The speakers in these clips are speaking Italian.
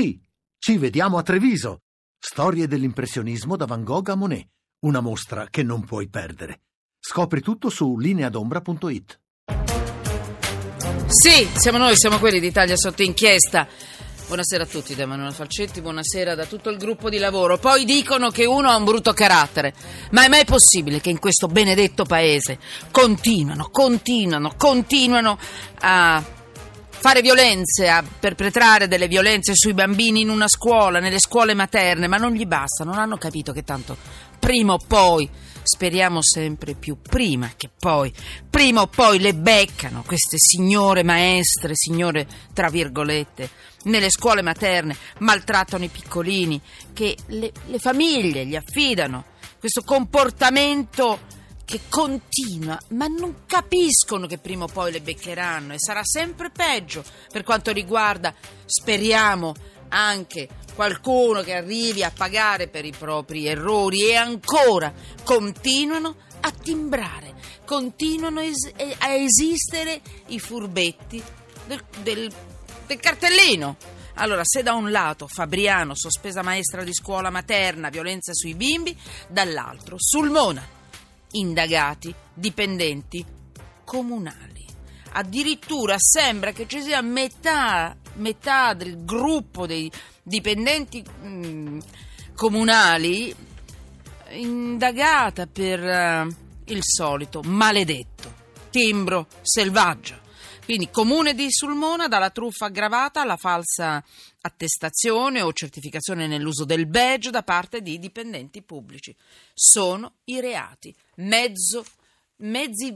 Sì, ci vediamo a Treviso. Storie dell'impressionismo da Van Gogh a Monet. Una mostra che non puoi perdere. Scopri tutto su lineadombra.it. Sì, siamo noi, siamo quelli d'Italia sotto inchiesta. Buonasera a tutti da Emanuele Falcetti, buonasera da tutto il gruppo di lavoro. Poi dicono che uno ha un brutto carattere, ma è mai possibile che in questo benedetto paese continuano, continuano, continuano a fare violenze, a perpetrare delle violenze sui bambini in una scuola, nelle scuole materne, ma non gli basta, non hanno capito che tanto prima o poi speriamo sempre più prima che poi, prima o poi le beccano queste signore maestre, signore tra virgolette, nelle scuole materne, maltrattano i piccolini, che le, le famiglie gli affidano questo comportamento che continua, ma non capiscono che prima o poi le beccheranno e sarà sempre peggio per quanto riguarda, speriamo, anche qualcuno che arrivi a pagare per i propri errori e ancora continuano a timbrare, continuano a esistere i furbetti del, del, del cartellino. Allora, se da un lato Fabriano, sospesa maestra di scuola materna, violenza sui bimbi, dall'altro Sulmona, indagati, dipendenti comunali. Addirittura sembra che ci sia metà, metà del gruppo dei dipendenti mh, mm, comunali indagata per uh, il solito maledetto timbro selvaggio. Quindi comune di Sulmona dalla truffa aggravata alla falsa attestazione o certificazione nell'uso del badge da parte di dipendenti pubblici. Sono i reati. Mezzo, mezzi,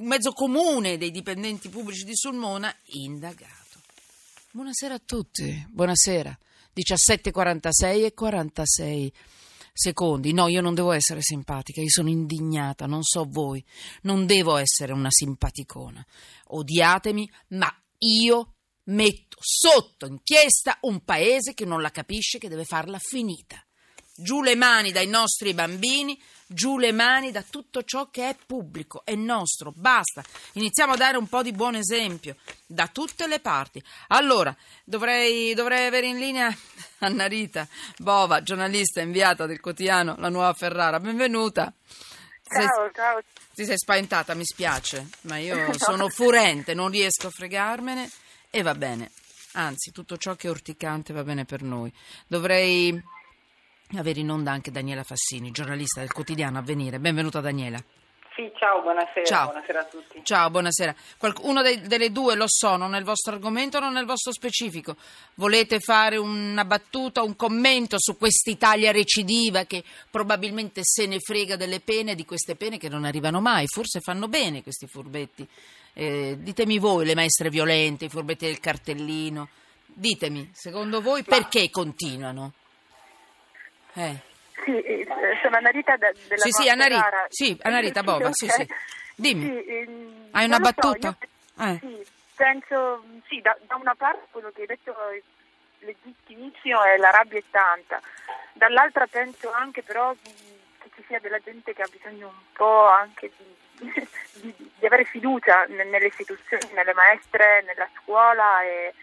mezzo comune dei dipendenti pubblici di Sulmona indagato. Buonasera a tutti, buonasera. 17.46 e 46 secondi. No, io non devo essere simpatica, io sono indignata, non so voi. Non devo essere una simpaticona. Odiatemi, ma io metto sotto inchiesta un paese che non la capisce, che deve farla finita. Giù le mani dai nostri bambini, giù le mani da tutto ciò che è pubblico, è nostro, basta. Iniziamo a dare un po' di buon esempio da tutte le parti. Allora, dovrei, dovrei avere in linea Anna Rita Bova, giornalista inviata del quotidiano La Nuova Ferrara. Benvenuta. Ciao, ciao. Ti sei spaventata, mi spiace, ma io sono furente, non riesco a fregarmene e va bene. Anzi, tutto ciò che è urticante va bene per noi. Dovrei avere in onda anche Daniela Fassini, giornalista del quotidiano Avvenire. Benvenuta Daniela. Sì, ciao, buonasera. Ciao, buonasera a tutti. Ciao, buonasera. Uno delle due lo so, non nel vostro argomento, non nel vostro specifico. Volete fare una battuta, un commento su quest'Italia recidiva che probabilmente se ne frega delle pene, di queste pene che non arrivano mai, forse fanno bene questi furbetti. Eh, ditemi voi, le maestre violente, i furbetti del cartellino. Ditemi, secondo voi, Ma... perché continuano? Eh. Sì, eh, sono Anarita della Sì, sì, Anarita, sì, Anarita Bova, sì, sì. Dimmi, sì, ehm, hai una battuta? So, io, eh. Sì, penso, sì, da, da, una parte quello che hai detto legittimissimo è la rabbia è tanta, dall'altra penso anche però che ci sia della gente che ha bisogno un po' anche di, di, di avere fiducia nelle istituzioni, nelle maestre, nella scuola e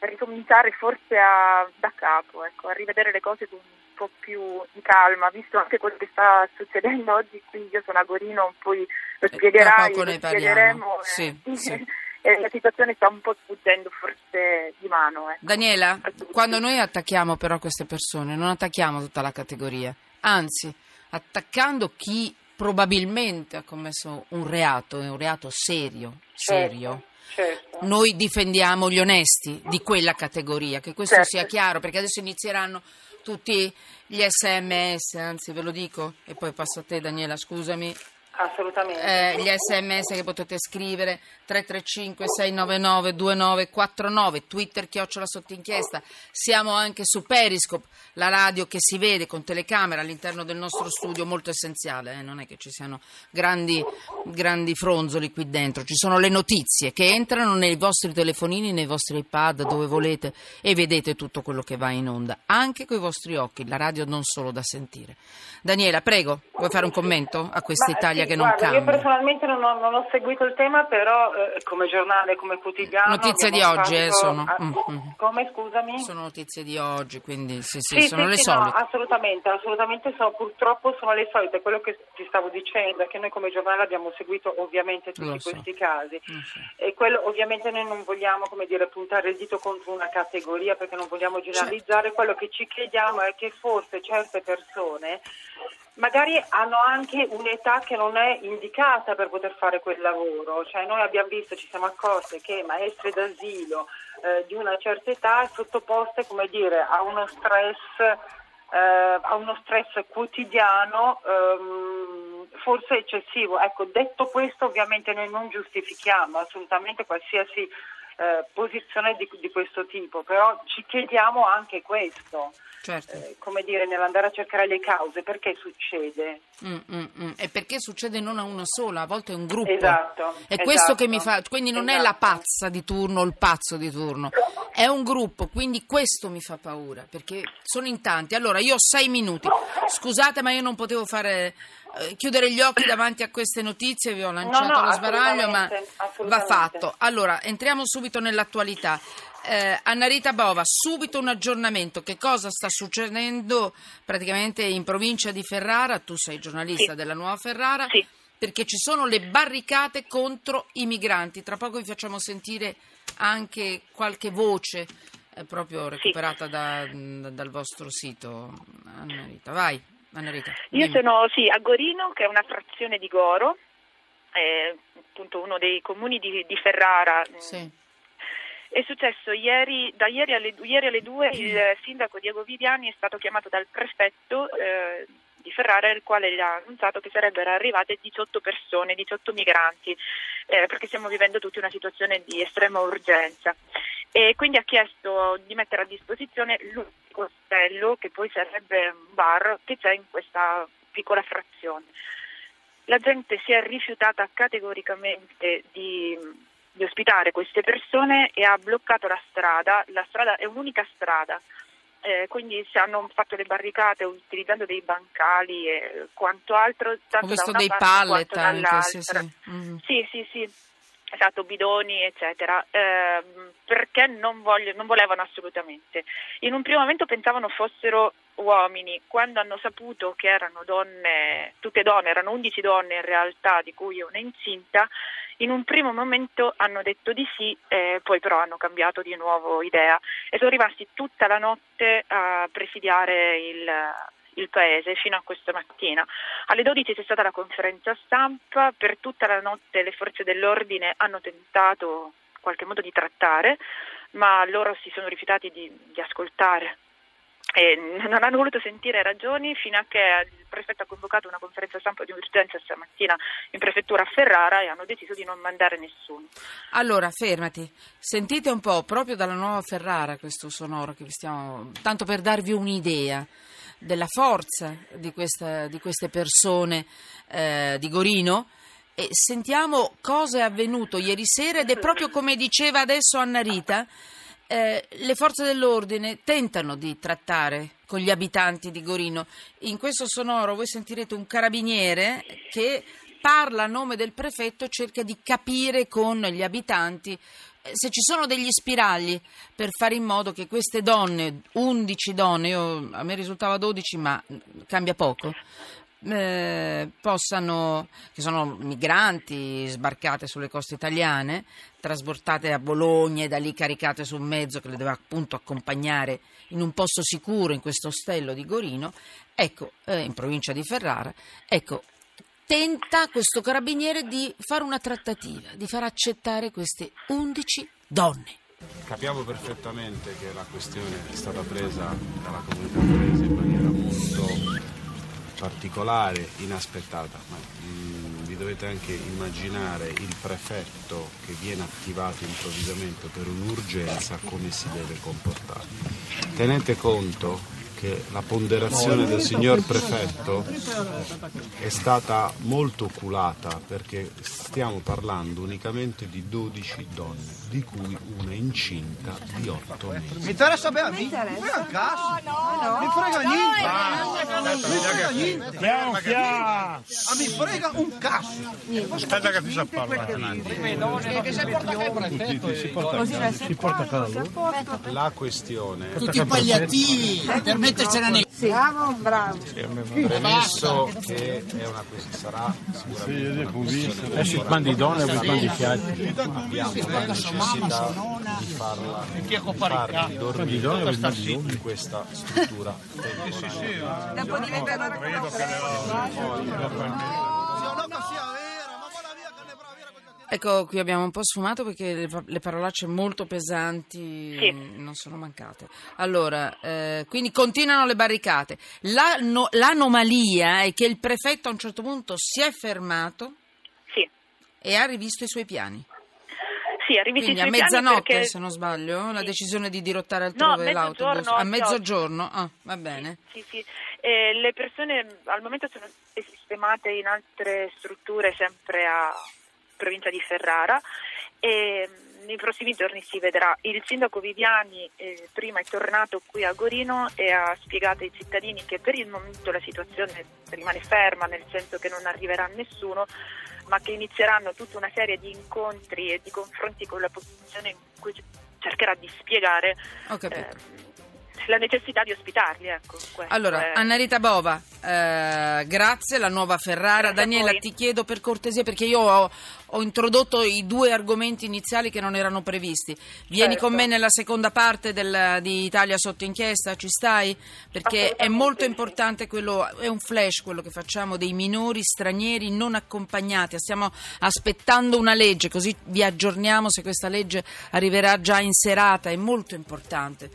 ricominciare forse a, da capo, ecco, a rivedere le cose con po' più di calma, visto anche quello che sta succedendo oggi qui, io sono a Gorino, poi lo eh, spiegherai, lo spiegheremo. Sì, eh, sì. E la situazione sta un po' sfuggendo forse di mano. Ecco. Daniela, quando noi attacchiamo però queste persone, non attacchiamo tutta la categoria, anzi, attaccando chi probabilmente ha commesso un reato, è un reato serio, serio. Certo. Certo. Noi difendiamo gli onesti di quella categoria, che questo certo. sia chiaro, perché adesso inizieranno tutti gli sms, anzi ve lo dico, e poi passo a te Daniela, scusami, Assolutamente. Eh, gli sms che potete scrivere 335 699 2949 Twitter chiocciola sotto inchiesta siamo anche su Periscope la radio che si vede con telecamera all'interno del nostro studio molto essenziale eh? non è che ci siano grandi, grandi fronzoli qui dentro ci sono le notizie che entrano nei vostri telefonini nei vostri iPad dove volete e vedete tutto quello che va in onda anche con i vostri occhi la radio non solo da sentire Daniela prego vuoi fare un commento a questa Italia che non guarda, cambia. Io personalmente non ho, non ho seguito il tema, però eh, come giornale, come quotidiano... Notizie di oggi, eh, fatto- sono. ah, Mm, mm. Come, scusami? Sono notizie di oggi, quindi sì, sì, Sì, sono sì, le sì, no, solite. assolutamente, assolutamente sono, purtroppo sono le solite. Quello che ti stavo dicendo è che noi come giornale abbiamo seguito ovviamente tutti so. questi casi e quello ovviamente noi non vogliamo come dire, puntare il dito contro una categoria perché non vogliamo generalizzare, quello che ci chiediamo è che forse certe persone magari hanno anche un'età che non è indicata per poter fare quel lavoro, cioè noi abbiamo visto, ci siamo accorti che maestre d'asilo eh, di una certa età sottoposte dire, a uno stress eh, a uno stress quotidiano ehm, forse eccessivo. Ecco, detto questo ovviamente noi non giustifichiamo assolutamente qualsiasi eh, posizione di, di questo tipo, però ci chiediamo anche questo, Certo. eh, come dire, nell'andare a cercare le cause, perché succede? Mm, mm, mm. E perché succede non a una sola, a volte è un gruppo. Esatto, È questo esatto. che mi fa, quindi non è la Esatto. pazza di turno o il pazzo di turno, è un gruppo, quindi questo mi fa paura, perché sono in tanti. Allora, io ho sei minuti, scusate ma io non potevo fare, chiudere gli occhi davanti a queste notizie, vi ho lanciato no, lo sbaraglio, ma va fatto. Allora, entriamo subito nell'attualità. Eh, Anna Rita Bova, subito un aggiornamento. Che cosa sta succedendo praticamente in provincia di Ferrara? Tu sei giornalista Sì. della Nuova Ferrara. Sì. Perché ci sono le barricate contro i migranti. Tra poco vi facciamo sentire anche qualche voce eh, proprio recuperata da- da- dal vostro sito. Anna Rita, vai. Anna Rita, Io sono sì, a Gorino, che è una frazione di Goro, è appunto uno dei comuni di, di Ferrara. Sì. È successo ieri, da ieri alle, ieri alle due il sindaco Diego Viviani è stato chiamato dal prefetto eh, di Ferrara il quale gli ha annunciato che sarebbero arrivate 18 persone, 18 migranti, eh, perché stiamo vivendo tutti una situazione di estrema urgenza. E quindi ha chiesto di mettere a disposizione l'unico ostello che poi sarebbe un bar che c'è in questa piccola frazione. La gente si è rifiutata categoricamente di, di ospitare queste persone e ha bloccato la strada. La strada è un'unica strada, eh, quindi si hanno fatto le barricate utilizzando dei bancali e quanto altro. Tanto Ho visto dei pallet anche. Sì, sì. Mm. Sì, sì, sì, esatto, bidoni, eccetera, ehm, perché non, voglio- non volevano assolutamente. In un primo momento pensavano fossero uomini, quando hanno saputo che erano donne, tutte donne, erano 11 donne in realtà, di cui una incinta, in un primo momento hanno detto di sì, eh, poi però hanno cambiato di nuovo idea e sono rimasti tutta la notte a presidiare il, il paese fino a questa mattina. Alle 12 c'è stata la conferenza stampa, per tutta la notte le forze dell'ordine hanno tentato in qualche modo di trattare, ma loro si sono rifiutati di, di ascoltare. E non hanno voluto sentire ragioni fino a che il prefetto ha convocato una conferenza stampa di urgenza stamattina in prefettura a Ferrara e hanno deciso di non mandare nessuno. Allora, fermati. Sentite un po', proprio dalla nuova Ferrara, questo sonoro che vi stiamo... Tanto per darvi un'idea della forza di, questa- di queste persone eh, di Gorino. E sentiamo cosa è avvenuto ieri sera ed è proprio come diceva adesso Anna Rita. eh, le forze dell'ordine tentano di trattare con gli abitanti di Gorino. In questo sonoro voi sentirete un carabiniere che parla a nome del prefetto cerca di capire con gli abitanti se ci sono degli spiragli per fare in modo che queste donne, 11 donne, io- a me risultava 12 ma cambia poco, eh, possano, che sono migranti sbarcate sulle coste italiane, trasportate a Bologna e da lì caricate su un mezzo che le deve appunto accompagnare in un posto sicuro in questo ostello di Gorino, ecco, eh, in provincia di Ferrara, ecco, tenta questo carabiniere di fare una trattativa, di far accettare queste 11 donne. Capiamo perfettamente che la questione è stata presa dalla comunità inglese in maniera molto particolare, inaspettata, ma mm, vi dovete anche immaginare il prefetto che viene attivato improvvisamente per un'urgenza come si deve comportare. Tenete conto che la ponderazione del signor prefetto è stata molto oculata perché stiamo parlando unicamente di 12 donne, di cui una incinta di 8 mesi. Mi interessa bene a me? Mi frega un cazzo. Mi frega niente. Mi frega niente. Ah, mi frega un cazzo. Aspetta che ti sa parlare. Si porta a casa. La questione, tutti i palliativi per mettercela nei Bravo, bravo. premesso che è una questione, sarà sicuramente una questione Eh quando donne e quando fiati. abbiamo la necessità di farla di farli dormire in questa struttura. Temporanea. Dopo diventerà Sia no che sia vera, ma quella via che ne brava via questa Ecco, qui abbiamo un po' sfumato perché le, pa- le parolacce molto pesanti Sì. non sono mancate. Allora, eh, quindi continuano le barricate. La- no- l'anomalia è che il prefetto a un certo punto si è fermato Sì. e ha rivisto i suoi piani. Sì, ha rivisto Quindi i a suoi piani mezzanotte, perché- se non sbaglio, la decisione di dirottare No, altrove mezzogiorno l'autobus. A mezzogiorno? Ah, va bene. Sì, sì. Eh, le persone al momento sono sistemate in altre strutture sempre a provincia di Ferrara e nei prossimi giorni si vedrà. Il sindaco Viviani eh, prima è tornato qui a Gorino e ha spiegato ai cittadini che per il momento la situazione rimane ferma, nel senso che non arriverà nessuno, ma che inizieranno tutta una serie di incontri e di confronti con la popolazione in cui cercherà di spiegare Ho capito. ehm, la necessità di ospitarli. Ecco, Allora, è- Anna Rita Bova, eh, grazie, la nuova Ferrara. Grazie Daniela, ti chiedo per cortesia, perché io ho, ho introdotto i due argomenti iniziali che non erano previsti. Vieni Certo. con me nella seconda parte del- di Italia sotto inchiesta, ci stai? Perché è molto importante quello, è un flash quello che facciamo dei minori stranieri non accompagnati. Stiamo aspettando una legge, così vi aggiorniamo se questa legge arriverà già in serata, è molto importante.